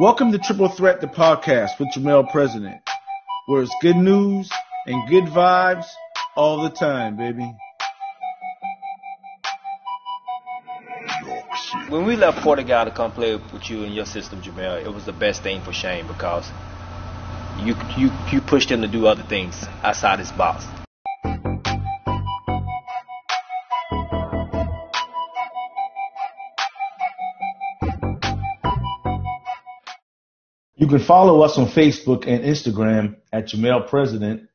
Welcome to Triple Threat, the podcast with Jermel President, where it's good news and good vibes all the time, baby. When we left Porter Gaud to come play with you and your system, Jermel, it was the best thing for Shane because you you you pushed him to do other things outside his box. You can follow us on Facebook and Instagram at Jermel President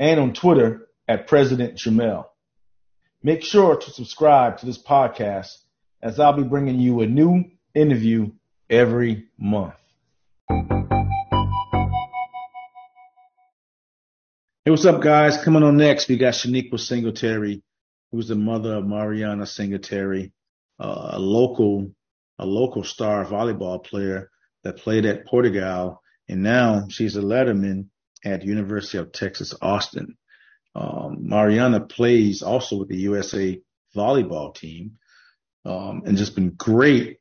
and on Twitter at President Jermel. Make sure to subscribe to this podcast as I'll be bringing you a new interview every month. Hey, what's up, guys? Coming on next, we got Shanequa Singletary, who's the mother of Marianna Singletary, uh, a local, a local star volleyball player that played at Porter Gaud, and now she's a letterman at University of Texas Austin. Um, Marianna plays also with the USA volleyball team, um, and just been great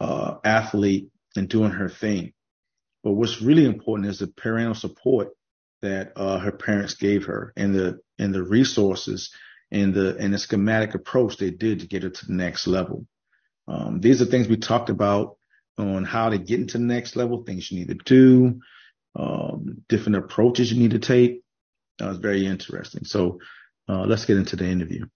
uh, athlete and doing her thing. But what's really important is the parental support that uh, her parents gave her, and the and the resources and the and the schematic approach they did to get her to the next level. Um, these are things we talked about on how to get into the next level, things you need to do, um, different approaches you need to take. That was very interesting. So uh, let's get into the interview.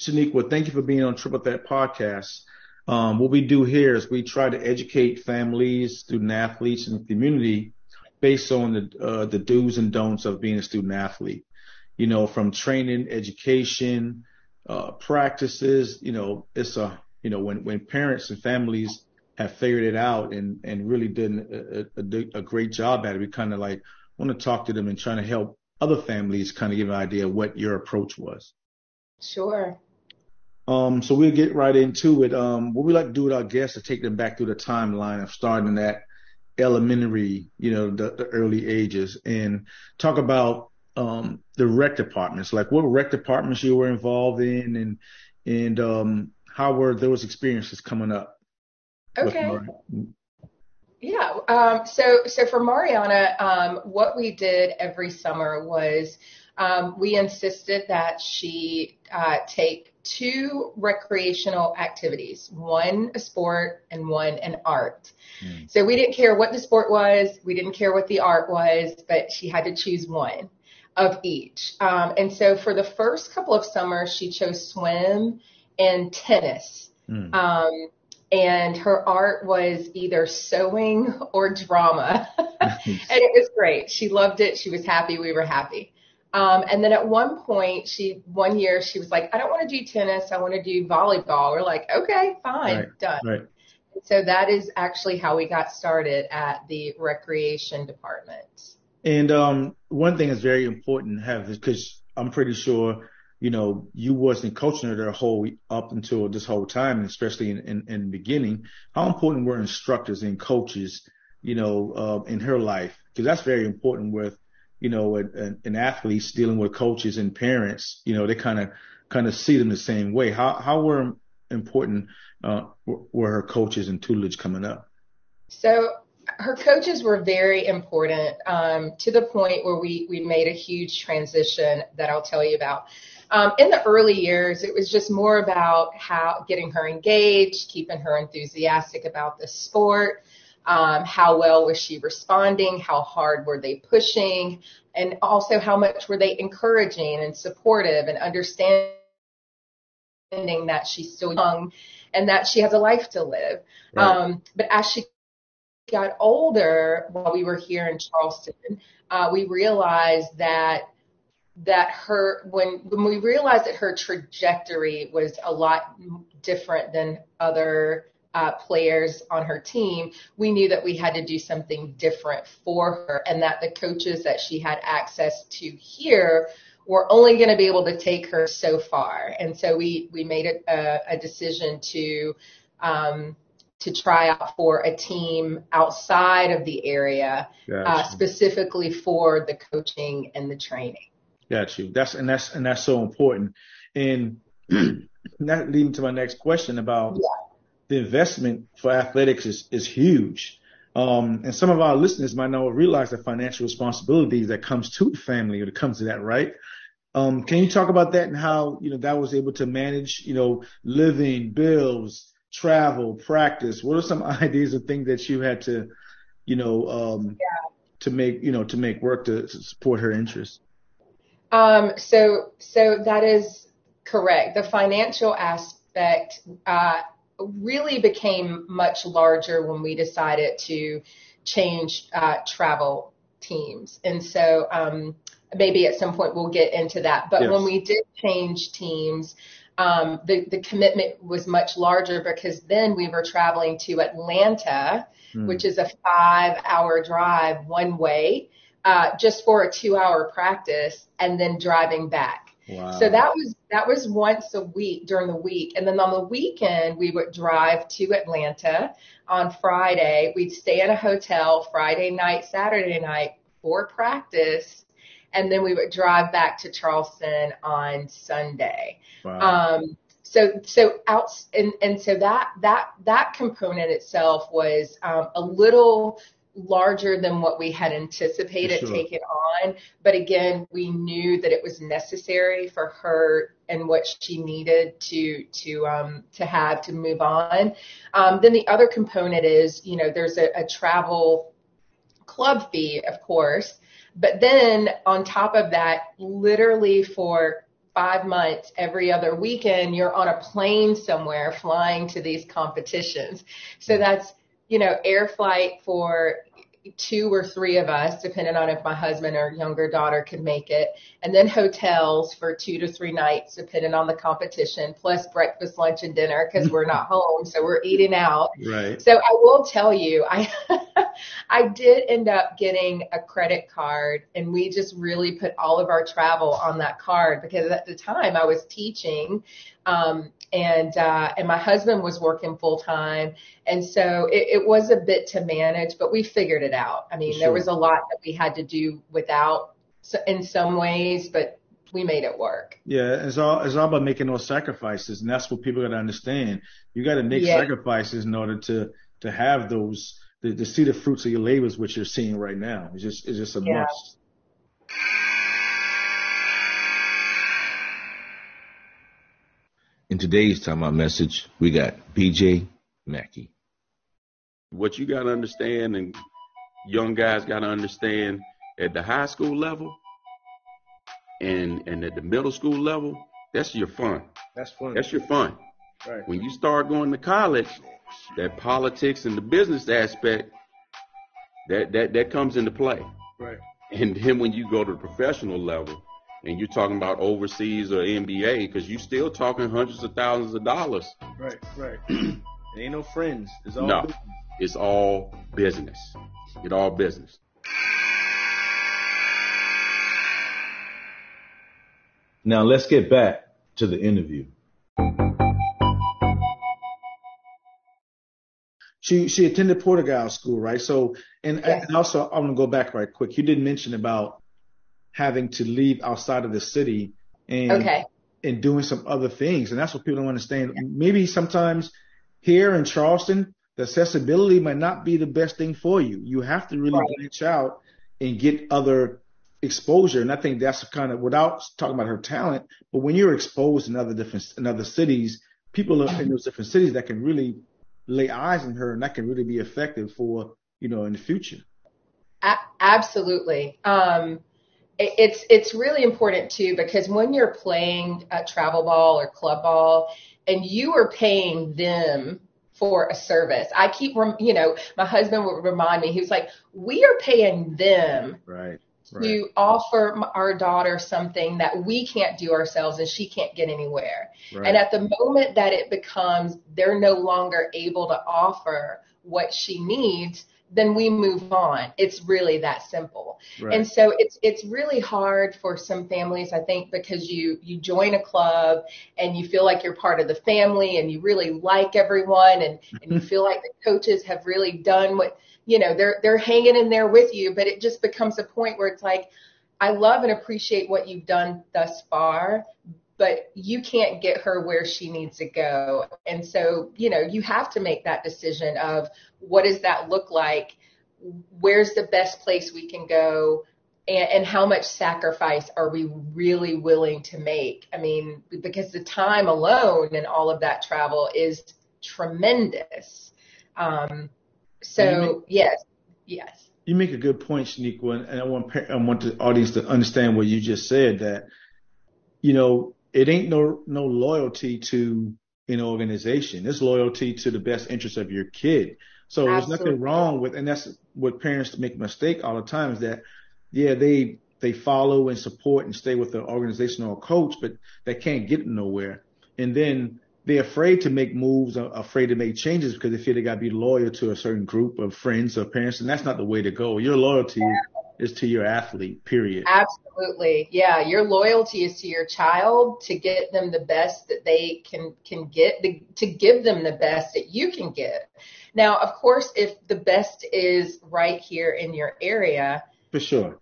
Shanequa, thank you for being on Triple Threat Podcast. Um, what we do here is we try to educate families, student athletes, and community based on the uh, the do's and don'ts of being a student athlete. You know, from training, education, uh, practices. You know, it's a you know when when parents and families have figured it out and and really did a, a, a great job at it. We kind of like want to talk to them and trying to help other families kind of give an idea of what your approach was. Sure. Um, so we'll get right into it. Um, what we like to do with our guests is take them back through the timeline of starting at elementary, you know, the, the early ages and talk about, um, the rec departments, like what rec departments you were involved in and, and, um, how were those experiences coming up? Okay. Yeah. Um, so, so for Marianna, um, what we did every summer was, um, we insisted that she uh, take two recreational activities, one a sport and one an art. Mm. So we didn't care what the sport was, we didn't care what the art was, but she had to choose one of each. Um, and so for the first couple of summers, she chose swim and tennis. Mm. Um, and her art was either sewing or drama. and it was great. She loved it. She was happy. We were happy. Um, and then at one point, she one year she was like, I don't want to do tennis. I want to do volleyball. We're like, okay, fine, right, done. Right. So that is actually how we got started at the recreation department. And um, one thing that's very important to have is because I'm pretty sure, you know, you wasn't coaching her the whole up until this whole time, especially in, in, in the beginning. How important were instructors and coaches, you know, uh, in her life? Because that's very important with you know, an, an athletes dealing with coaches and parents, you know, they kind of kind of see them the same way. How how were important uh, were her coaches and tutelage coming up? So her coaches were very important um, to the point where we we made a huge transition that I'll tell you about. Um, in the early years, it was just more about how getting her engaged, keeping her enthusiastic about the sport. Um, how well was she responding? How hard were they pushing? And also how much were they encouraging and supportive and understanding that she's still young and that she has a life to live. Right. Um, but as she got older while we were here in Charleston, uh, we realized that that her when when we realized that her trajectory was a lot different than other uh, players on her team, we knew that we had to do something different for her and that the coaches that she had access to here were only going to be able to take her so far. And so we, we made a, a decision to, um, to try out for a team outside of the area, gotcha. uh, specifically for the coaching and the training. Got you. That's, and that's, and that's so important. And that leading to my next question about Yeah. the investment for athletics is, is huge. Um, and some of our listeners might not realize the financial responsibilities that comes to the family when it comes to that, right? Um, can you talk about that and how, you know, that was able to manage, you know, living, bills, travel, practice? What are some ideas of things that you had to, you know, um, to make, you know, to make work to, to support her interests? Um, so, so that is correct. The financial aspect, uh, really became much larger when we decided to change, uh, travel teams. And so, um, maybe at some point we'll get into that. But Yes. when we did change teams, um, the, the commitment was much larger because then we were traveling to Atlanta, Hmm. which is a five hour drive one way, uh, just for a two hour practice and then driving back. Wow. So that was that was once a week during the week, and then on the weekend we would drive to Atlanta on Friday. We'd stay in a hotel Friday night, Saturday night for practice, and then we would drive back to Charleston on Sunday. wow. Um, so so out and and so that that that component itself was um, a little larger than what we had anticipated sure. taking on. But again, we knew that it was necessary for her and what she needed to to um, to have to move on. Um, then the other component is you know there's a, a travel club fee, of course. But then on top of that, literally for five months, every other weekend, you're on a plane somewhere flying to these competitions. So that's, you know, air flight for two or three of us, depending on if my husband or younger daughter could make it, and then hotels for two to three nights, depending on the competition, plus breakfast, lunch, and dinner because we're not home, so we're eating out. right. So I will tell you, I I did end up getting a credit card, and we just really put all of our travel on that card because at the time I was teaching, um, and uh, and my husband was working full time, and so it, it was a bit to manage, but we figured it out. I mean, For there was a lot that we had to do without so- in some ways, but we made it work. Yeah, it's all it's all about making those sacrifices, and that's what people got to understand. You got to make Yeah. sacrifices in order to to have those to, to see the fruits of your labors, which you're seeing right now. It's just it's just a Yeah. must. In today's time out message, we got BJ Mackey. what you got to understand and young guys got to understand at the high school level and and at the middle school level that's your fun That's fun. that's your fun right. when you start going to college that politics and the business aspect that that that comes into play Right. and then when you go to the professional level and you're talking about overseas or NBA because you're still talking hundreds of thousands of dollars Right. Right. it ain't no friends. It's all No. business. It's all business it's all business Now let's get back to the interview. She she attended Porter Gaud school, right? So and Yes. and also I want to go back right quick. You did mention about having to leave outside of the city and Okay. and doing some other things, and that's what people don't understand. Maybe sometimes here in Charleston, the accessibility might not be the best thing for you. You have to really Right. branch out and get other exposure. And I think that's kind of without talking about her talent, but when you're exposed in other different in other cities, people in those different cities that can really lay eyes on her, and that can really be effective for you know in the future. A- absolutely. Um, it, it's it's really important too because when you're playing a travel ball or club ball, and you are paying them for a service. I keep, you know, my husband would remind me. He was like, "We are paying them Right. to offer our daughter something that we can't do ourselves and she can't get anywhere." Right. And at the moment that it becomes they're no longer able to offer what she needs, then we move on. It's really that simple. right. And so it's it's really hard for some families, I think, because you you join a club and you feel like you're part of the family and you really like everyone and, and you feel like the coaches have really done what you know, they're they're hanging in there with you, but it just becomes a point where it's like, I love and appreciate what you've done thus far, but you can't get her where she needs to go. And so, you know, you have to make that decision of what does that look like? Where's the best place we can go? And, and how much sacrifice are we really willing to make? I mean, because the time alone and all of that travel is tremendous. Um, so make, yes, yes. You make a good point, Shanequa, and I want I want the audience to understand what you just said. That you know, it ain't no no loyalty to an organization. It's loyalty to the best interest of your kid. So Absolutely. there's nothing wrong with, and that's what parents make mistake all the time is that, yeah, they they follow and support and stay with the organization or coach, but they can't get nowhere. And then they're afraid to make moves, uh, afraid to make changes because they feel they got to be loyal to a certain group of friends or parents, and that's not the way to go. Your loyalty yeah is to your athlete, period. Absolutely. Yeah. Your loyalty is to your child to get them the best that they can, can get, to give them the best that you can give. Now, of course, if the best is right here in your area. For sure.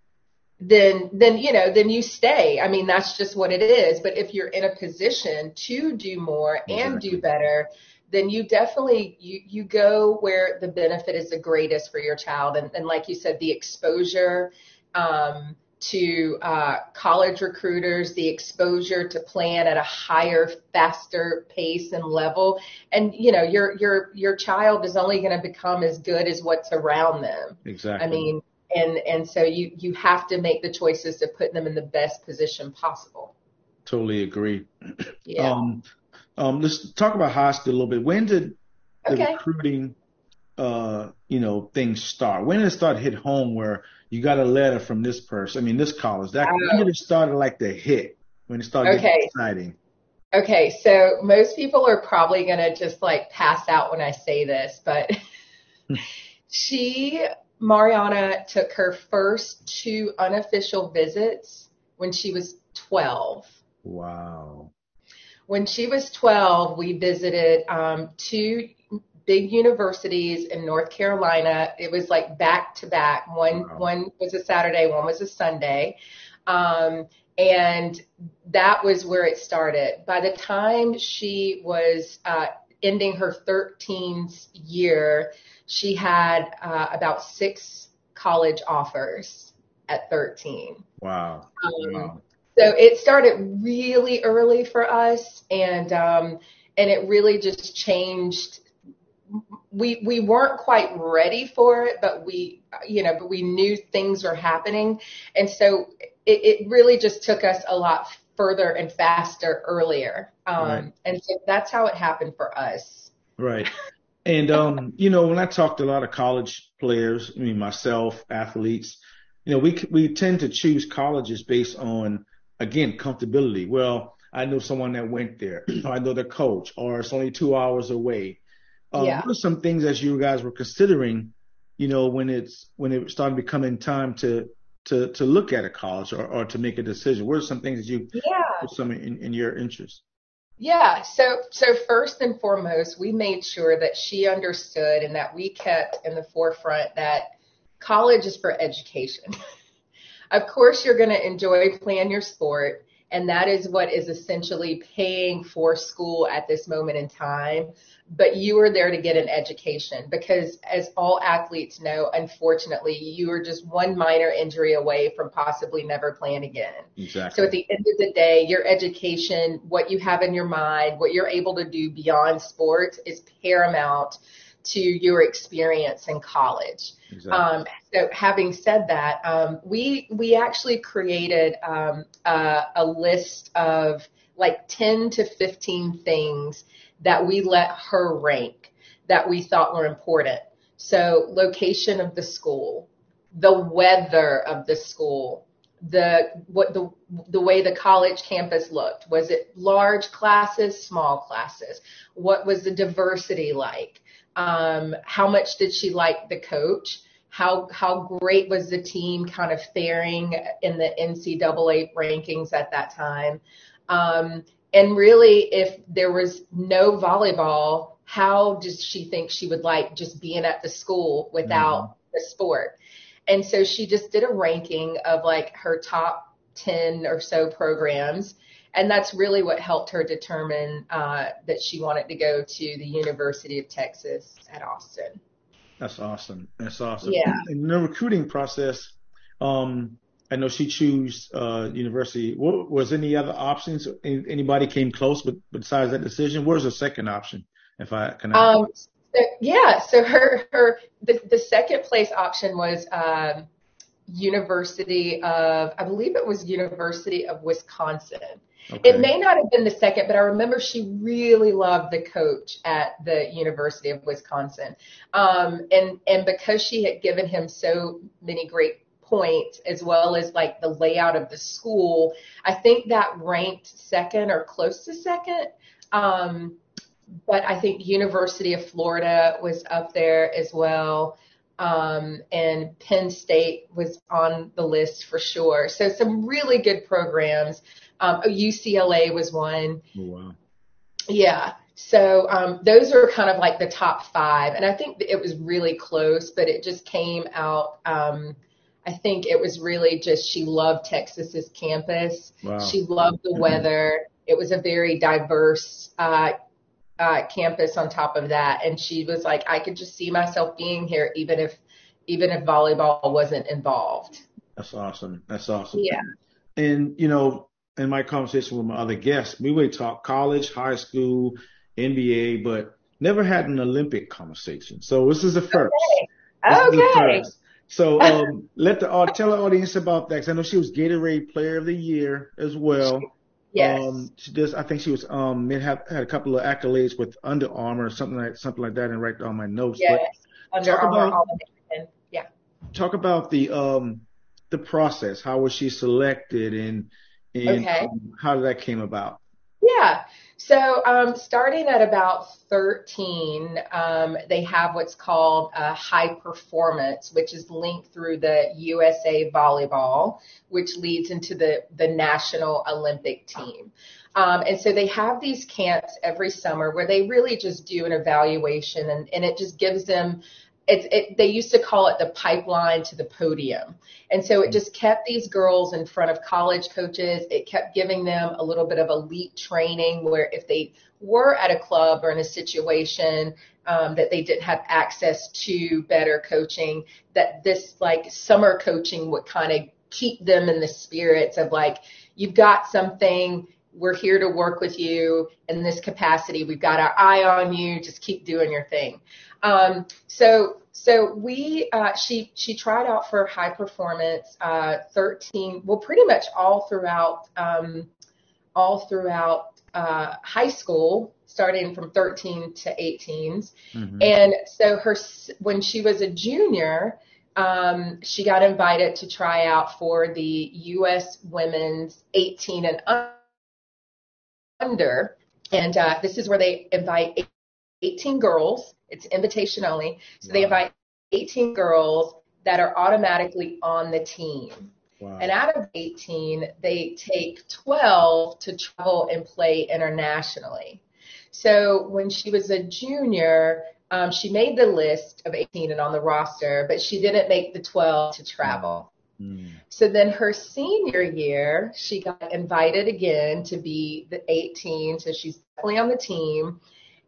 Then, then, you know, then you stay. I mean, that's just what it is. But if you're in a position to do more exactly. and do better, then you definitely you you go where the benefit is the greatest for your child. And, and like you said the exposure um, to uh, college recruiters the exposure to plan at a higher faster pace and level. And you know your your your child is only going to become as good as what's around them. Exactly. i mean and and so you you have to make the choices to put them in the best position possible. Totally agree. Yeah. Um, um, let's talk about high school a little bit. When did the okay. recruiting, uh, you know, things start? When did it start hit home where you got a letter from this person? I mean, this college. That when did it started like the hit? When it started okay. getting exciting? Okay, so most people are probably gonna just like pass out when I say this, but she, Marianna, took her first two unofficial visits when she was 12. Wow when she was 12, we visited um, two big universities in North Carolina. It was like back to back. One wow. one was a Saturday, one was a Sunday. Um, and that was where it started. By the time she was uh, ending her 13th year, she had uh, about six college offers at 13. Wow. Um, wow. So it started really early for us, and um, and it really just changed. We we weren't quite ready for it, but we you know, but we knew things were happening, and so it, it really just took us a lot further and faster earlier. Um, right. And so that's how it happened for us. Right. And um, you know, when I talk to a lot of college players, I mean myself, athletes, you know, we we tend to choose colleges based on again, comfortability. Well, I know someone that went there, or I know the coach, or it's only two hours away. Um, yeah. What are some things that you guys were considering, you know, when it's when it started becoming time to to to look at a college or, or to make a decision? What are some things that you yeah. put some in, in your interest? Yeah. So so first and foremost, we made sure that she understood and that we kept in the forefront that college is for education. Of course, you're going to enjoy playing your sport. And that is what is essentially paying for school at this moment in time. But you are there to get an education because as all athletes know, unfortunately, you are just one minor injury away from possibly never playing again. Exactly. So at the end of the day, your education, what you have in your mind, what you're able to do beyond sports is paramount to your experience in college. Exactly. Um, so having said that, um, we we actually created um, a, a list of like 10 to 15 things that we let her rank that we thought were important. So location of the school, the weather of the school, the what the the way the college campus looked. Was it large classes, small classes? What was the diversity like? Um, how much did she like the coach? How how great was the team kind of faring in the NCAA rankings at that time? Um, and really, if there was no volleyball, how does she think she would like just being at the school without mm-hmm. the sport? And so she just did a ranking of like her top 10 or so programs and that's really what helped her determine uh, that she wanted to go to the University of Texas at Austin. That's awesome. That's awesome. Yeah. In the recruiting process, um, I know she chose uh, university. What, was any other options? Anybody came close, but besides that decision, what was the second option? If I can. Um, so, yeah. So her her the, the second place option was um, University of I believe it was University of Wisconsin. Okay. It may not have been the second, but I remember she really loved the coach at the University of Wisconsin. Um, and, and because she had given him so many great points as well as like the layout of the school, I think that ranked second or close to second. Um, but I think University of Florida was up there as well. Um, and Penn State was on the list for sure. So some really good programs. Um, UCLA was one. Oh, wow. Yeah. So um, those are kind of like the top five, and I think it was really close, but it just came out. Um, I think it was really just she loved Texas's campus. Wow. She loved the weather. It was a very diverse uh, uh, campus on top of that, and she was like, I could just see myself being here, even if even if volleyball wasn't involved. That's awesome. That's awesome. Yeah. And you know, in my conversation with my other guests, we would talk college, high school, NBA, but never had an Olympic conversation. So this is the first. Okay. okay. First. So um, let the uh, tell the audience about that. Cause I know she was Gatorade Player of the Year as well. Yes. Um, she does. I think she was um had, had a couple of accolades with Under Armour or something like something like that, and write down my notes. Yes. But Under Armour. About, yeah. Talk about the um the process. How was she selected and and okay. um, how did that came about? Yeah. So um, starting at about 13, um, they have what's called a high performance, which is linked through the USA Volleyball, which leads into the, the National Olympic team. Um, and so they have these camps every summer where they really just do an evaluation and, and it just gives them it's, it, they used to call it the pipeline to the podium. And so it just kept these girls in front of college coaches. It kept giving them a little bit of elite training where if they were at a club or in a situation um, that they didn't have access to better coaching, that this like summer coaching would kind of keep them in the spirits of like, you've got something, we're here to work with you in this capacity. We've got our eye on you. Just keep doing your thing. Um, so so we uh, she she tried out for high performance uh, 13 well pretty much all throughout um, all throughout uh, high school starting from 13 to 18s mm-hmm. and so her when she was a junior um, she got invited to try out for the U.S. women's 18 and under and uh, this is where they invite 18 girls it's invitation only. So wow. they invite 18 girls that are automatically on the team. Wow. And out of 18, they take 12 to travel and play internationally. So when she was a junior, um, she made the list of 18 and on the roster, but she didn't make the 12 to travel. Mm. So then her senior year, she got invited again to be the 18. So she's definitely on the team.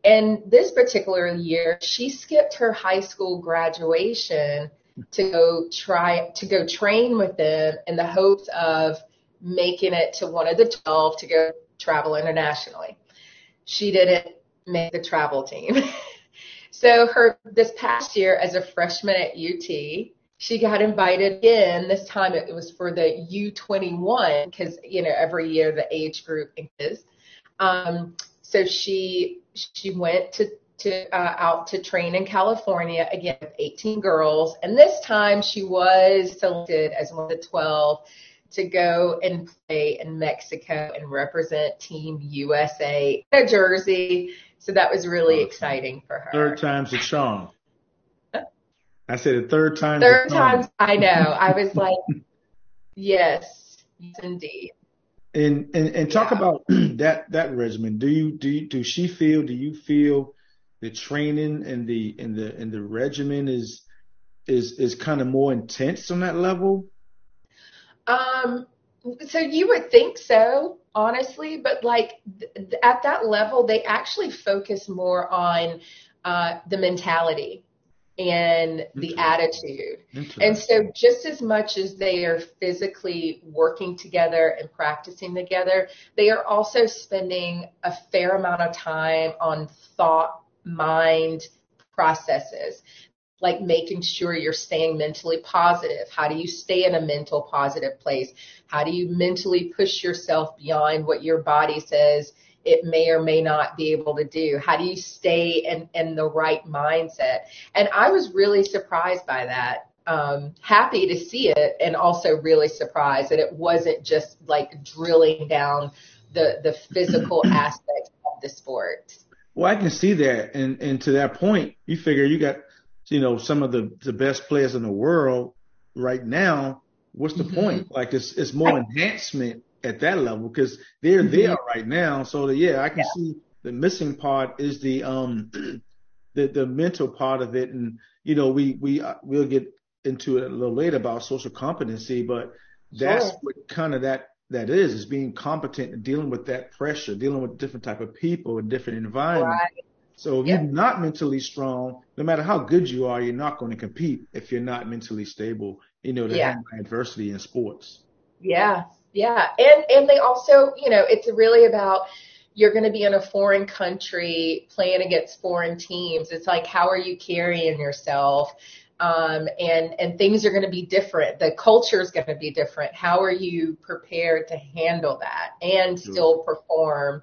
And this particular year, she skipped her high school graduation to go try to go train with them in the hopes of making it to one of the 12 to go travel internationally. She didn't make the travel team. so her this past year as a freshman at UT, she got invited again. This time it was for the U21 because you know every year the age group is. Um, so she she went to to uh, out to train in California again with 18 girls, and this time she was selected as one of the 12 to go and play in Mexico and represent Team USA in a jersey. So that was really exciting for her. Third time's a charm. I said the third time. Third time, I know. I was like, yes, yes, indeed. And and and talk yeah. about that that regimen. Do you do you, do she feel? Do you feel the training and the and the and the regimen is is is kind of more intense on that level? Um, so you would think so, honestly, but like th- at that level, they actually focus more on uh, the mentality and the mm-hmm. attitude. And so just as much as they are physically working together and practicing together, they are also spending a fair amount of time on thought, mind processes like making sure you're staying mentally positive. How do you stay in a mental positive place? How do you mentally push yourself beyond what your body says it may or may not be able to do? How do you stay in, in the right mindset? And I was really surprised by that. Um, happy to see it and also really surprised that it wasn't just like drilling down the, the physical aspect of the sport. Well, I can see that. And, and to that point, you figure you got you know, some of the, the best players in the world right now, what's the mm-hmm. point? Like it's, it's more enhancement at that level because they're mm-hmm. there right now. So the, yeah, I can yeah. see the missing part is the, um, the, the mental part of it. And, you know, we, we, uh, we'll get into it a little later about social competency, but that's sure. what kind of that, that is, is being competent and dealing with that pressure, dealing with different type of people and different environments. Right. So if you're not mentally strong, no matter how good you are, you're not going to compete if you're not mentally stable, you know, to yeah. handle adversity in sports. Yeah. Yeah. And, and they also, you know, it's really about, you're going to be in a foreign country playing against foreign teams. It's like, how are you carrying yourself? Um, and, and things are going to be different. The culture is going to be different. How are you prepared to handle that and still perform?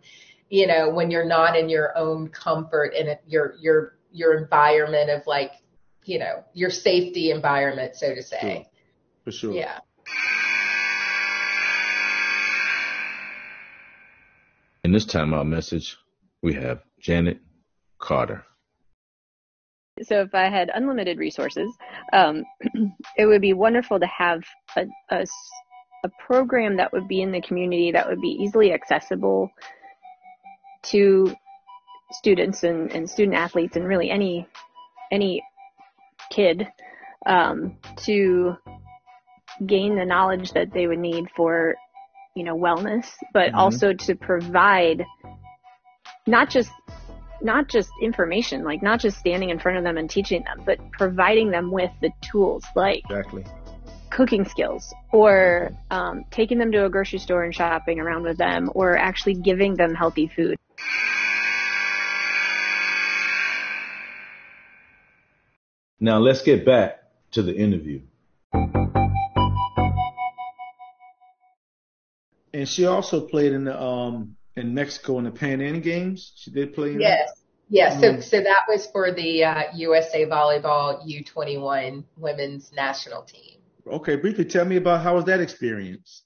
you know, when you're not in your own comfort and your your your environment of like, you know, your safety environment, so to say. Sure. For sure. Yeah. In this timeout message, we have Janet Carter. So if I had unlimited resources, um, it would be wonderful to have a, a, a program that would be in the community that would be easily accessible to students and, and student athletes and really any any kid um, to gain the knowledge that they would need for you know wellness but mm-hmm. also to provide not just not just information like not just standing in front of them and teaching them but providing them with the tools like exactly cooking skills or um, taking them to a grocery store and shopping around with them or actually giving them healthy food Now let's get back to the interview. And she also played in the um in Mexico in the Pan Am Games. She did play. In yes. That? Yes. So, mm-hmm. so that was for the uh, USA Volleyball U21 Women's National Team. Okay, briefly tell me about how was that experience?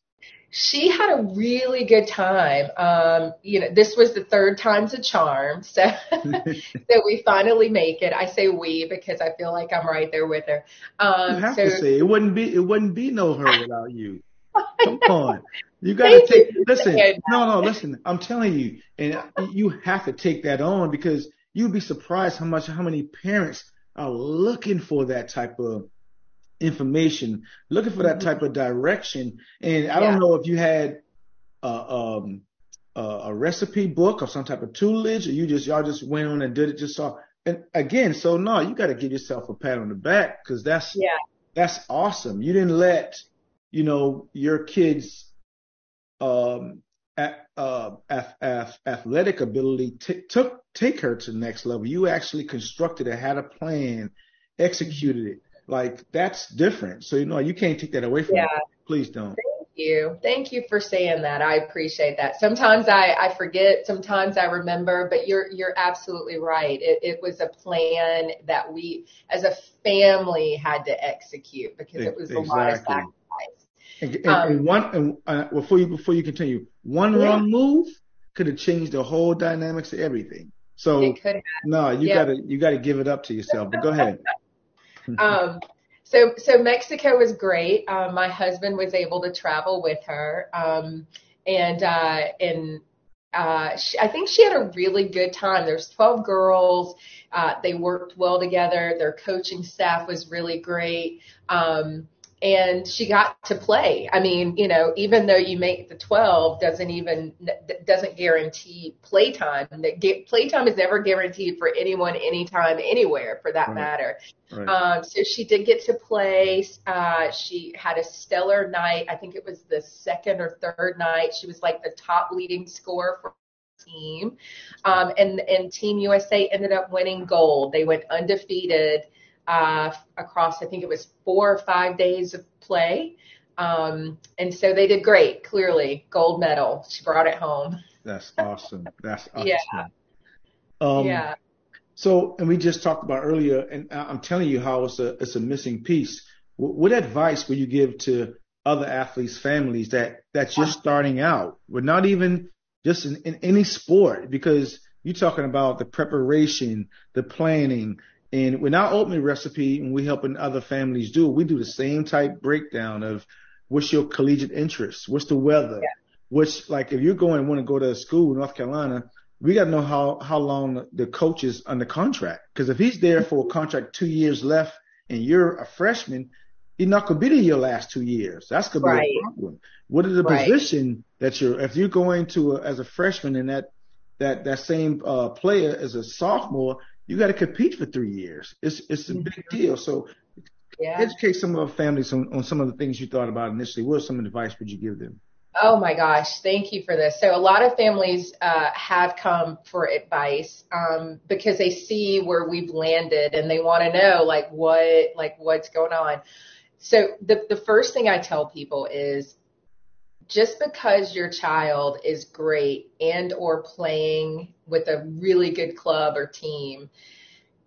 she had a really good time. Um, you know, this was the third time's a charm. So, so we finally make it. I say we because I feel like I'm right there with her. Um, you have so, to say it wouldn't be, it wouldn't be no her without you. Come on. You got to take, listen, no, no, listen, I'm telling you, and you have to take that on because you'd be surprised how much, how many parents are looking for that type of information, looking for that mm-hmm. type of direction. And I don't know if you had uh, um, uh, a recipe book or some type of toolage, or you just y'all just went on and did it just saw. And again, so no, you got to give yourself a pat on the back because that's yeah. that's awesome. You didn't let you know your kids um at, uh, athletic ability t- took take her to the next level. You actually constructed it, had a plan, executed it. Like that's different. So you know you can't take that away from yeah. me. Please don't. Thank you. Thank you for saying that. I appreciate that. Sometimes I, I forget, sometimes I remember, but you're you're absolutely right. It it was a plan that we as a family had to execute because it was exactly. a lot of sacrifice. And, and, um, and one and uh, before you before you continue, one yeah. wrong move could have changed the whole dynamics of everything. So no, you yeah. gotta you gotta give it up to yourself. But go ahead. um, so, so Mexico was great. Um, my husband was able to travel with her. Um, and, uh, and, uh, she, I think she had a really good time. There's 12 girls. Uh, they worked well together. Their coaching staff was really great. Um, and she got to play. I mean, you know, even though you make the 12 doesn't even, doesn't guarantee playtime. Playtime is never guaranteed for anyone, anytime, anywhere for that right. matter. Right. Um, so she did get to play. Uh, she had a stellar night. I think it was the second or third night. She was like the top leading scorer for the team. Um, and, and Team USA ended up winning gold. They went undefeated uh, across, I think it was four or five days of play. Um, and so they did great, clearly. Gold medal. She brought it home. That's awesome. That's awesome. Yeah. Um, yeah. So, and we just talked about earlier, and I'm telling you how it's a, it's a missing piece. What advice would you give to other athletes' families that, that's just starting out? We're not even just in, in any sport because you're talking about the preparation, the planning, and with our oatmeal recipe, and we helping other families do, it, we do the same type breakdown of what's your collegiate interest, what's the weather, yeah. which like if you're going want to go to a school in North Carolina, we got to know how how long the coach is under contract. Because if he's there for a contract two years left, and you're a freshman, he's not gonna be there your last two years. That's gonna right. be a problem. What is the right. position that you're if you're going to a, as a freshman in that that that same uh, player as a sophomore, you got to compete for three years. It's it's a big mm-hmm. deal. So yeah. educate some of our families on, on some of the things you thought about initially. What some advice would you give them? Oh my gosh, thank you for this. So a lot of families uh, have come for advice um, because they see where we've landed and they want to know like what like what's going on. So the the first thing I tell people is just because your child is great and or playing with a really good club or team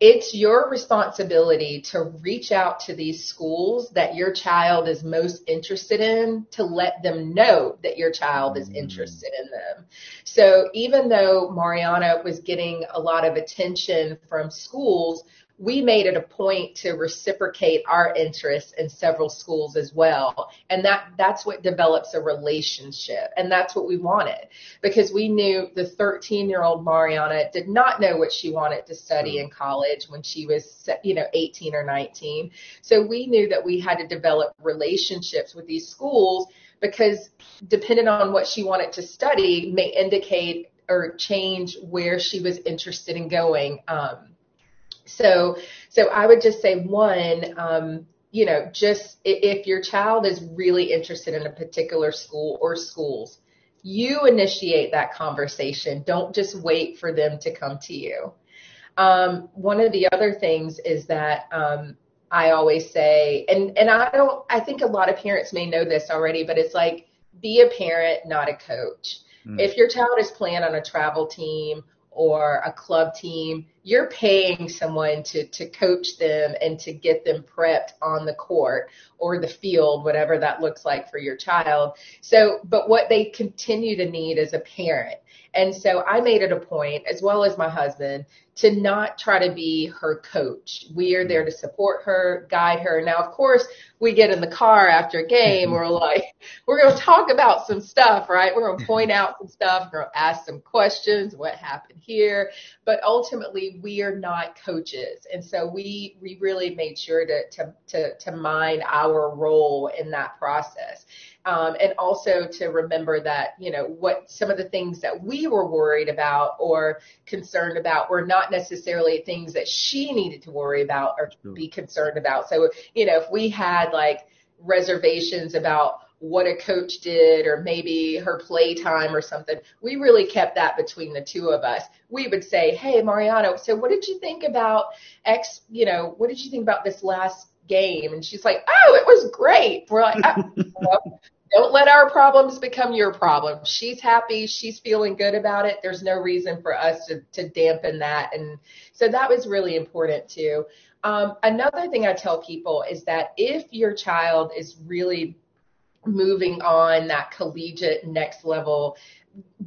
it's your responsibility to reach out to these schools that your child is most interested in to let them know that your child is mm. interested in them. So even though Marianna was getting a lot of attention from schools, we made it a point to reciprocate our interest in several schools as well. And that, that's what develops a relationship. And that's what we wanted because we knew the 13 year old Marianna did not know what she wanted to study in college when she was, you know, 18 or 19. So we knew that we had to develop relationships with these schools because depending on what she wanted to study may indicate or change where she was interested in going. Um, so, so I would just say one, um, you know, just if your child is really interested in a particular school or schools, you initiate that conversation. Don't just wait for them to come to you. Um, one of the other things is that um, I always say, and and I don't, I think a lot of parents may know this already, but it's like be a parent, not a coach. Mm. If your child is playing on a travel team or a club team, you're paying someone to, to coach them and to get them prepped on the court or the field, whatever that looks like for your child. So, but what they continue to need as a parent. And so I made it a point, as well as my husband, to not try to be her coach. We are there to support her, guide her. Now, of course, we get in the car after a game. We're like, we're going to talk about some stuff, right? We're going to point out some stuff. We're going to ask some questions. What happened here? But ultimately, we are not coaches. And so we, we really made sure to, to, to, to mind our role in that process. Um, and also to remember that, you know, what some of the things that we were worried about or concerned about were not necessarily things that she needed to worry about or be concerned about. So, you know, if we had like reservations about what a coach did or maybe her playtime or something. We really kept that between the two of us. We would say, Hey, Mariano, so what did you think about X, you know, what did you think about this last game? And she's like, Oh, it was great. We're like, oh, well, don't let our problems become your problem. She's happy. She's feeling good about it. There's no reason for us to, to dampen that. And so that was really important too. Um, another thing I tell people is that if your child is really moving on that collegiate next level,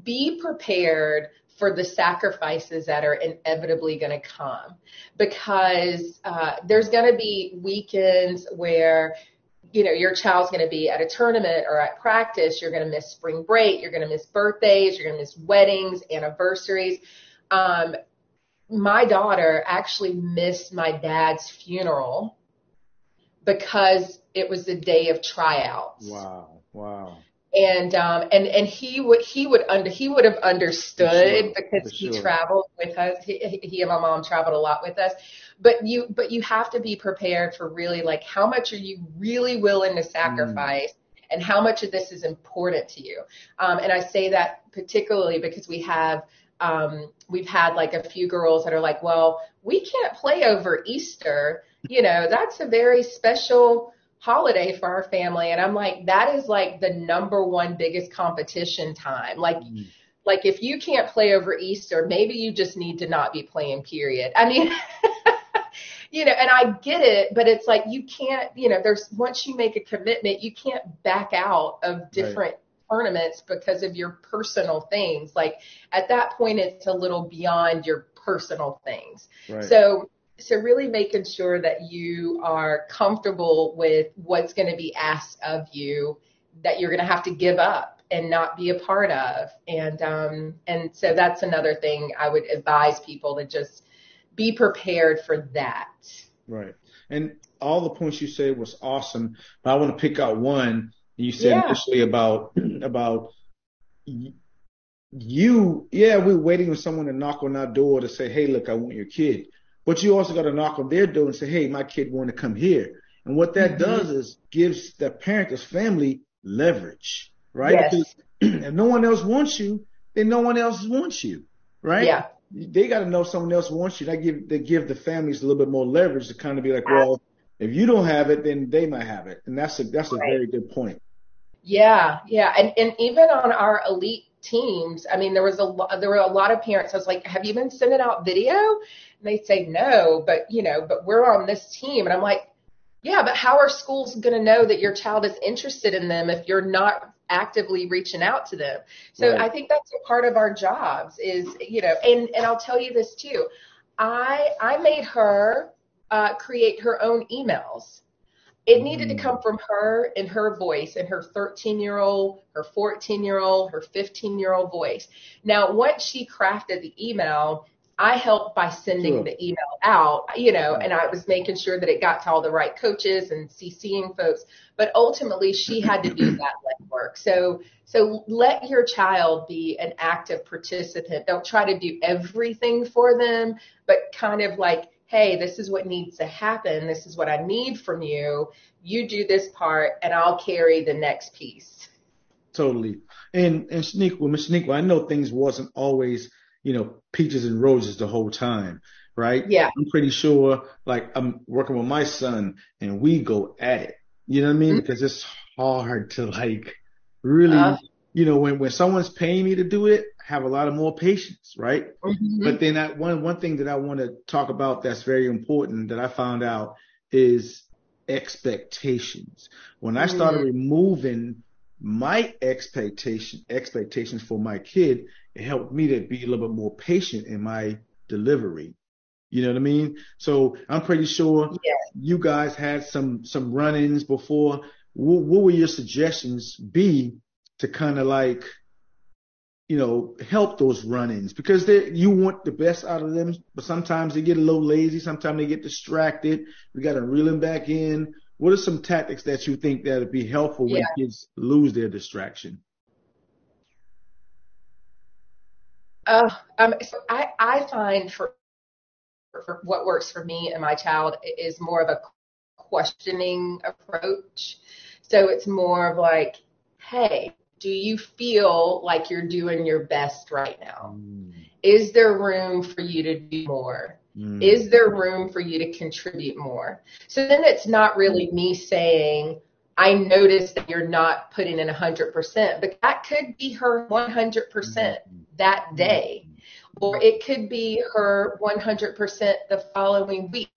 be prepared for the sacrifices that are inevitably going to come. Because uh, there's going to be weekends where you know your child's going to be at a tournament or at practice you're going to miss spring break you're going to miss birthdays you're going to miss weddings anniversaries. Um, my daughter actually missed my dad's funeral because it was the day of tryouts. Wow. Wow. And um and and he would he would under he would have understood sure, because for he sure. traveled with us. He, he and my mom traveled a lot with us. But you but you have to be prepared for really like how much are you really willing to sacrifice and how much of this is important to you. Um, and I say that particularly because we have um, we've had like a few girls that are like, well, we can't play over Easter. You know, that's a very special holiday for our family. And I'm like, that is like the number one biggest competition time. Like, Mm. like if you can't play over Easter, maybe you just need to not be playing, period. I mean, you know, and I get it, but it's like you can't, you know, there's once you make a commitment, you can't back out of different tournaments because of your personal things. Like at that point, it's a little beyond your personal things. Right. So, so really making sure that you are comfortable with what's going to be asked of you that you're going to have to give up and not be a part of. And, um, and so that's another thing I would advise people to just be prepared for that. Right. And all the points you said was awesome, but I want to pick out one you said Yeah. initially about about you. Yeah, we're waiting for someone to knock on our door to say, "Hey, look, I want your kid," but you also got to knock on their door and say, "Hey, my kid want to come here." And what that Mhm. does is gives the parent, the family, leverage, right? Yes. Because if no one else wants you, then no one else wants you, right? Yeah. they got to know someone else wants you. They give they give the families a little bit more leverage to kind of be like, well, if you don't have it, then they might have it, and that's a that's a Right. very good point. Yeah, yeah, and and even on our elite teams, I mean, there was a lot, there were a lot of parents. I was like, "Have you been sending out video?" And they say, "No," but you know, but we're on this team, and I'm like, "Yeah, but how are schools going to know that your child is interested in them if you're not actively reaching out to them?" So Right. I think that's a part of our jobs is you know, and and I'll tell you this too, I I made her uh, create her own emails. It needed to Mm. come from her and her voice, and her 13 year old, her 14 year old, her 15 year old voice. Now, once she crafted the email, I helped by sending Sure. the email out, you know, and I was making sure that it got to all the right coaches and CCing folks. But ultimately, she had to do that legwork. So, so let your child be an active participant. Don't try to do everything for them, but kind of like, hey, this is what needs to happen. This is what I need from you. You do this part, and I'll carry the next piece. Totally. And and Shanequa, Miss Shanequa, I know things wasn't always you know peaches and roses the whole time, right? Yeah. I'm pretty sure. Like I'm working with my son, and we go at it. You know what I mean? Mhm. Because it's hard to like really, Uh. you know, when when someone's paying me to do it, have a lot of more patience, right? Mhm. But then I, one one thing that I want to talk about that's very important that I found out is expectations. When I started removing my expectation expectations for my kid, it helped me to be a little bit more patient in my delivery. You know what I mean? So I'm pretty sure Yes. you guys had some some run-ins before. What, what would your suggestions be to kind of like you know, help those run-ins because they, you want the best out of them, but sometimes they get a little lazy. Sometimes they get distracted. We got to reel them back in. What are some tactics that you think that would be helpful when kids lose their distraction? Uh, um, so I, I find for, for what works for me and my child is more of a questioning approach. So it's more of like, hey, do you feel like you're doing your best right now? Mm. Is there room for you to do more? Mm. Is there room for you to contribute more? So then it's not really me saying, I noticed that you're not putting in 100%, but that could be her 100% mm-hmm. that day. Mm-hmm. Or it could be her 100% the following week.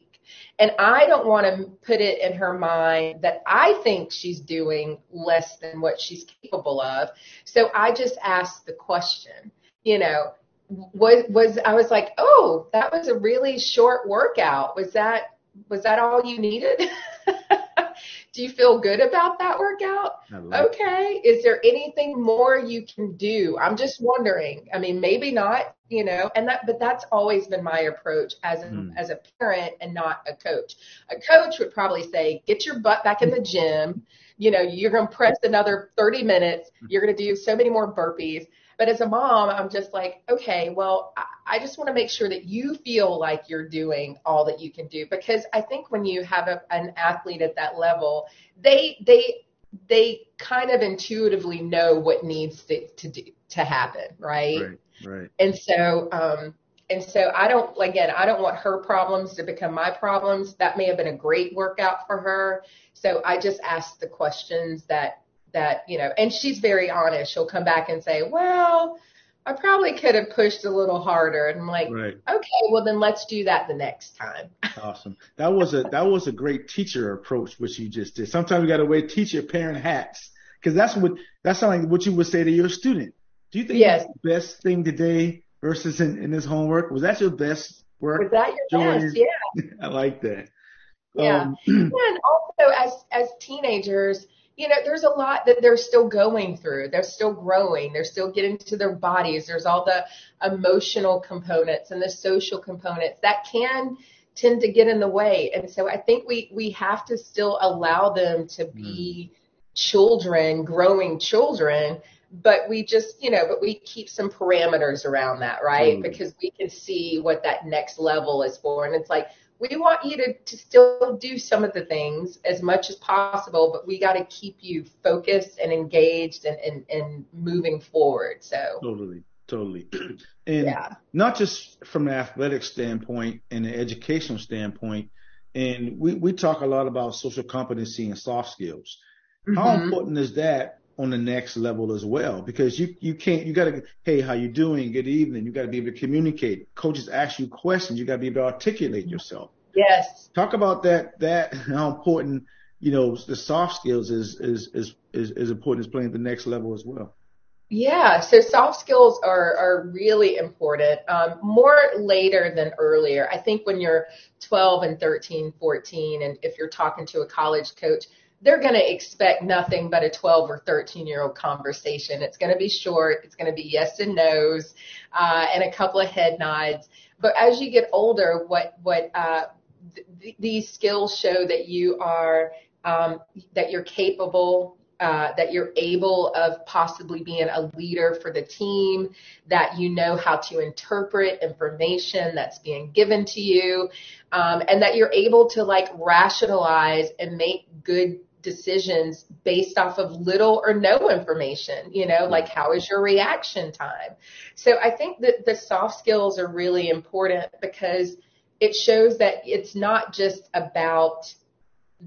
And I don't want to put it in her mind that I think she's doing less than what she's capable of. So I just asked the question, you know, was was I was like, "Oh, that was a really short workout. Was that was that all you needed?" Do you feel good about that workout? okay. Is there anything more you can do? I'm just wondering. I mean, maybe not, you know, and that, but that's always been my approach as a, Mm. as a parent and not a coach. A coach would probably say, get your butt back in the gym. You know, you're going to press another 30 minutes. You're going to do so many more burpees. But as a mom, I'm just like, okay, well, I, I just want to make sure that you feel like you're doing all that you can do because I think when you have a, an athlete at that level, they they they kind of intuitively know what needs to to, do, to happen, right? right, right. And so, um, and so I don't, again, I don't want her problems to become my problems. That may have been a great workout for her. So I just asked the questions that, that, you know, and she's very honest. She'll come back and say, well, I probably could have pushed a little harder. And I'm like, Right. okay, well then let's do that the next time. Awesome. That was a that was a great teacher approach, which you just did. Sometimes you got to wear teacher parent hats because that's what that's not like what you would say to your student. Do you think Yes. that's the best thing today versus in, in this homework? Was that your best work? Was that your Joy? best? Yeah. I like that. Yeah. Um, And also as as teenagers, you know, there's a lot that they're still going through. They're still growing. They're still getting to their bodies. There's all the emotional components and the social components that can tend to get in the way. And so I think we we have to still allow them to be children, growing children, but we just, you know, but we keep some parameters around that, right? Totally. Because we can see what that next level is for. And it's like, we want you to, to still do some of the things as much as possible, but we got to keep you focused and engaged and, and, and moving forward. So, totally, totally. And yeah. not just from an athletic standpoint and an educational standpoint. And we, we talk a lot about social competency and soft skills. How Mhm. important is that on the next level as well? Because you, you can't, you gotta, hey, how you doing? Good evening. You gotta be able to communicate. Coaches ask you questions. You gotta be able to articulate yourself. Yes. Talk about that, that, how important, you know, the soft skills is, is, is, is, is important as playing at the next level as well. Yeah, so soft skills are, are really important, um, more later than earlier. I think when you're 12 and 13, 14, and if you're talking to a college coach, they're going to expect nothing but a 12 or 13 year old conversation. It's going to be short. It's going to be yes and no's, uh, and a couple of head nods. But as you get older, what, what, uh, th- these skills show that you are, um, that you're capable, uh, that you're able of possibly being a leader for the team, that you know how to interpret information that's being given to you, um, and that you're able to like rationalize and make good decisions based off of little or no information, you know, like how is your reaction time? So I think that the soft skills are really important because it shows that it's not just about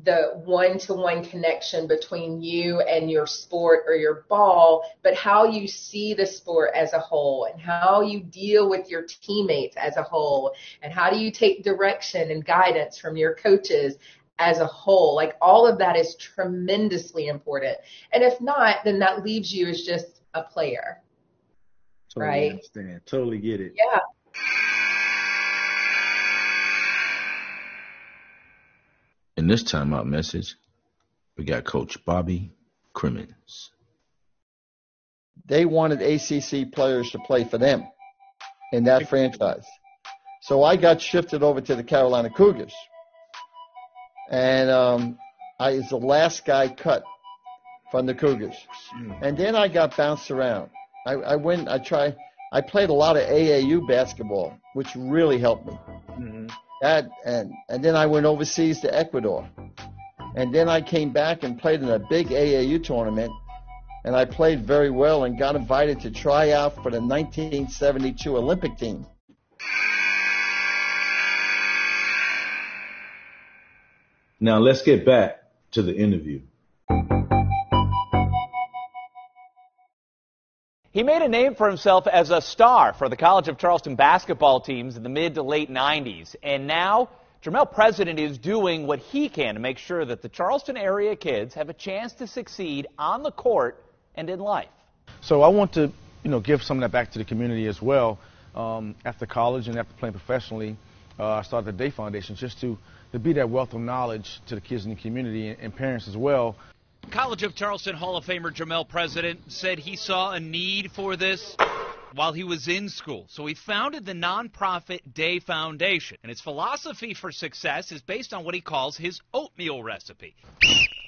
the one to one connection between you and your sport or your ball, but how you see the sport as a whole and how you deal with your teammates as a whole and how do you take direction and guidance from your coaches as a whole. Like all of that is tremendously important. And if not, then that leaves you as just a player. Totally Right. understand. Totally get it. Yeah. In this timeout message, we got Coach Bobby Cremins. they wanted ACC players to play for them in that franchise. So I got shifted over to the Carolina Cougars. And um, I was the last guy cut from the Cougars. And then I got bounced around. I, I went, I tried, I played a lot of AAU basketball, which really helped me. That and and then I went overseas to Ecuador, and then I came back and played in a big AAU tournament, and I played very well and got invited to try out for the 1972 Olympic team. Now let's get back to the interview. He made a name for himself as a star for the College of Charleston basketball teams in the mid to late 90s. And now, Jermel President is doing what he can to make sure that the Charleston area kids have a chance to succeed on the court and in life. So I want to, you know, give some of that back to the community as well. Um, after college and after playing professionally, uh, I started the DAE Foundation just to, to be that wealth of knowledge to the kids in the community and, and parents as well. College of Charleston Hall of Famer Jermel President said he saw a need for this while he was in school. So he founded the nonprofit DAE Foundation. And its philosophy for success is based on what he calls his oatmeal recipe.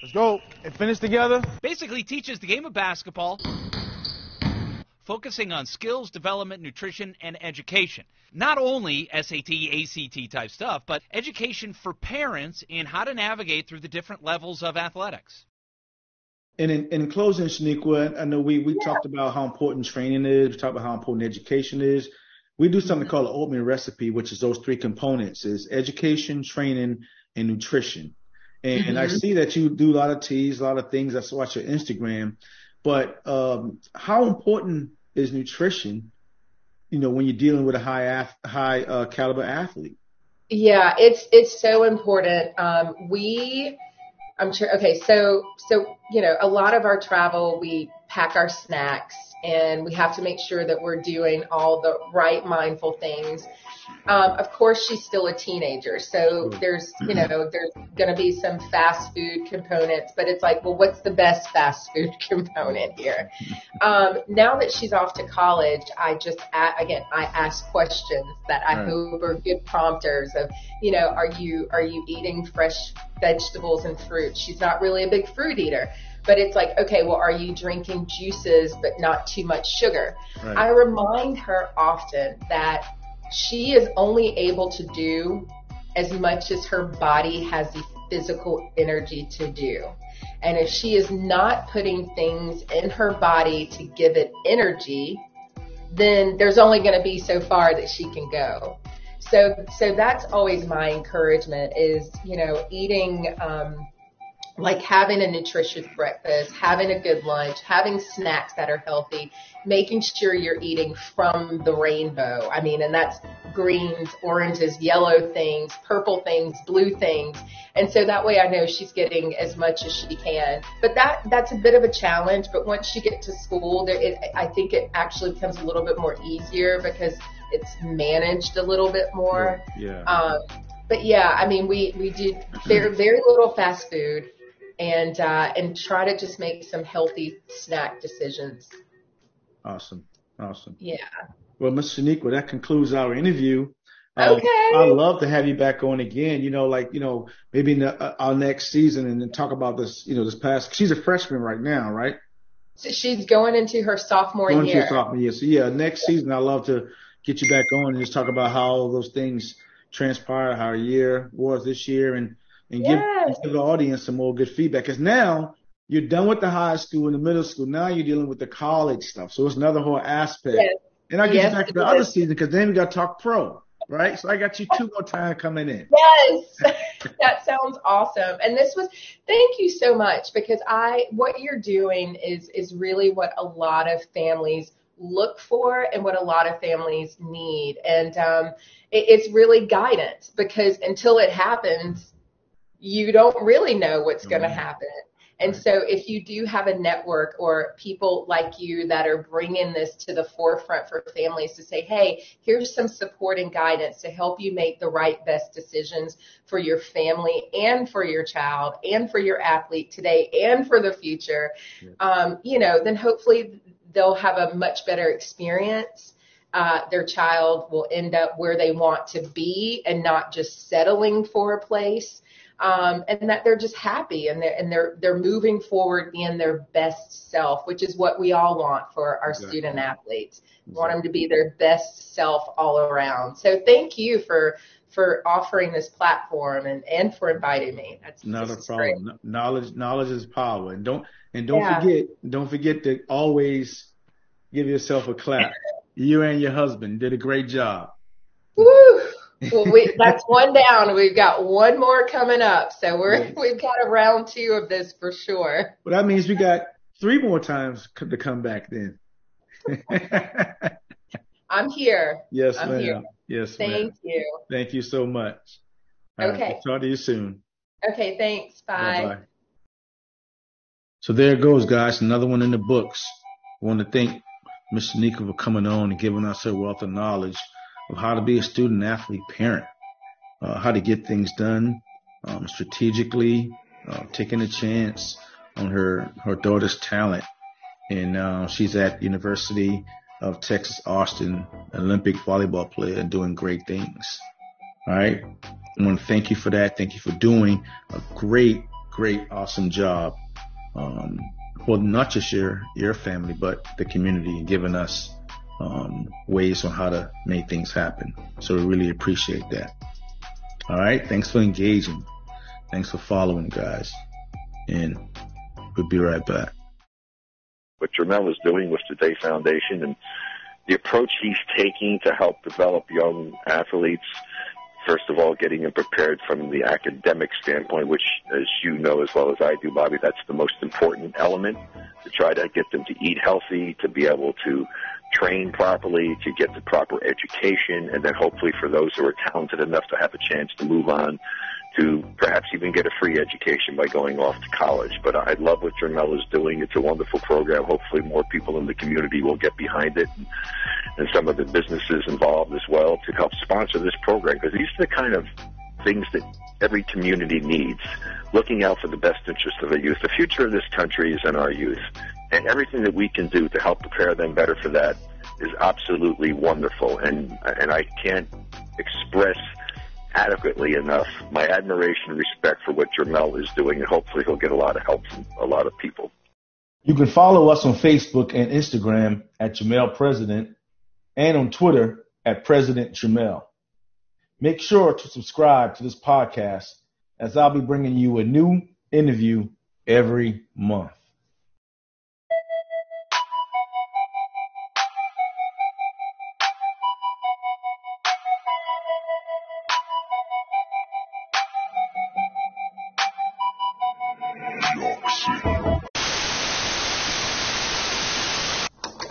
Let's go and finish together. Basically teaches the game of basketball focusing on skills development, nutrition, and education. Not only SAT, ACT type stuff, but education for parents in how to navigate through the different levels of athletics. And in, in closing, Shanequa, I know we, we yeah. talked about how important training is. We talked about how important education is. We do something called an oatmeal recipe, which is those three components is education, training, and nutrition. And, mm-hmm. and I mm-hmm. see that you do a lot of teas, a lot of things. I watch your Instagram. But um, how important is nutrition? You know, when you're dealing with a high high uh, caliber athlete. Yeah, it's it's so important. Um, we, I'm sure. Okay, so so you know, a lot of our travel, we pack our snacks, and we have to make sure that we're doing all the right mindful things um, of course, she's still a teenager, so there's you know there's going to be some fast food components, but it's like, well, what's the best fast food component here? Um, now that she's off to college, I just again I ask questions that I right. hope are good prompters of you know are you are you eating fresh vegetables and fruit? She's not really a big fruit eater but it's like, okay, well, are you drinking juices but not too much sugar? Right. I remind her often that she is only able to do as much as her body has the physical energy to do. And if she is not putting things in her body to give it energy, then there's only going to be so far that she can go. So, so that's always my encouragement is, you know, eating, um, like having a nutritious breakfast, having a good lunch, having snacks that are healthy, making sure you're eating from the rainbow. I mean, and that's greens, oranges, yellow things, purple things, blue things. And so that way I know she's getting as much as she can. But that, that's a bit of a challenge. But once she gets to school, there, it, I think it actually becomes a little bit more easier because it's managed a little bit more. Yeah. Um, but yeah, I mean, we, we do very, very little fast food and uh, and try to just make some healthy snack decisions. Awesome, awesome. Yeah. Well, Ms. Shanequa, that concludes our interview. Um, okay. I'd love to have you back on again. You know, like you know, maybe in the, uh, our next season, and then talk about this. You know, this past. She's a freshman right now, right? So she's going into her sophomore going year. Into sophomore year. So yeah, next season I'd love to get you back on and just talk about how all those things transpired, how our year was this year, and and yes. give, give the audience some more good feedback. Because now you're done with the high school and the middle school. Now you're dealing with the college stuff. So it's another whole aspect. Yes. And I get yes, back to the other season because then we got to talk pro, right? So I got you two more time coming in. Yes, that sounds awesome. And this was, thank you so much because I, what you're doing is is really what a lot of families look for and what a lot of families need. And um, it, it's really guidance because until it happens, you don't really know what's going to happen. And right. so if you do have a network or people like you that are bringing this to the forefront for families to say, hey, here's some support and guidance to help you make the right best decisions for your family and for your child and for your athlete today and for the future, yeah. um, you know, then hopefully they'll have a much better experience. Uh, their child will end up where they want to be and not just settling for a place um, and that they're just happy and they're and they're they're moving forward being their best self, which is what we all want for our exactly. student athletes. We exactly. want them to be their best self all around. So thank you for for offering this platform and and for inviting me. That's not a problem. Great. Knowledge knowledge is power, and don't and don't yeah. forget don't forget to always give yourself a clap. you and your husband did a great job. Woo! Well, we, that's one down. We've got one more coming up, so we're we've got a round two of this for sure. Well, that means we got three more times to come back then. I'm here. Yes, I'm ma'am. Here. Yes, Thank ma'am. you. Thank you so much. All okay. Right, talk to you soon. Okay, thanks. Bye. Bye-bye. So there it goes, guys. Another one in the books. I want to thank Miss Nika for coming on and giving us her wealth of knowledge of how to be a student athlete parent. uh, how to get things done um, strategically, uh, taking a chance on her her daughter's talent, and uh, she's at University of Texas Austin, Olympic volleyball player, and doing great things. All right, I want to thank you for that. Thank you for doing a great, great, awesome job. Um, well, not just your your family, but the community, and giving us um, ways on how to make things happen. So we really appreciate that. All right. Thanks for engaging. Thanks for following, guys. And we'll be right back. What Jermel is doing with the DAE Foundation and the approach he's taking to help develop young athletes, first of all, getting them prepared from the academic standpoint, which, as you know as well as I do, Bobby, that's the most important element to try to get them to eat healthy, to be able to train properly, to get the proper education, and then hopefully for those who are talented enough to have a chance to move on to perhaps even get a free education by going off to college. But I love what Jermel is doing. It's a wonderful program. Hopefully more people in the community will get behind it and, and some of the businesses involved as well to help sponsor this program because these are the kind of things that every community needs. Looking out for the best interest of the youth. The future of this country is in our youth. And everything that we can do to help prepare them better for that is absolutely wonderful. And, and I can't express adequately enough my admiration and respect for what Jermel is doing, and hopefully he'll get a lot of help from a lot of people. You can follow us on Facebook and Instagram at Jermel President and on Twitter at President Jermel. Make sure to subscribe to this podcast as I'll be bringing you a new interview every month.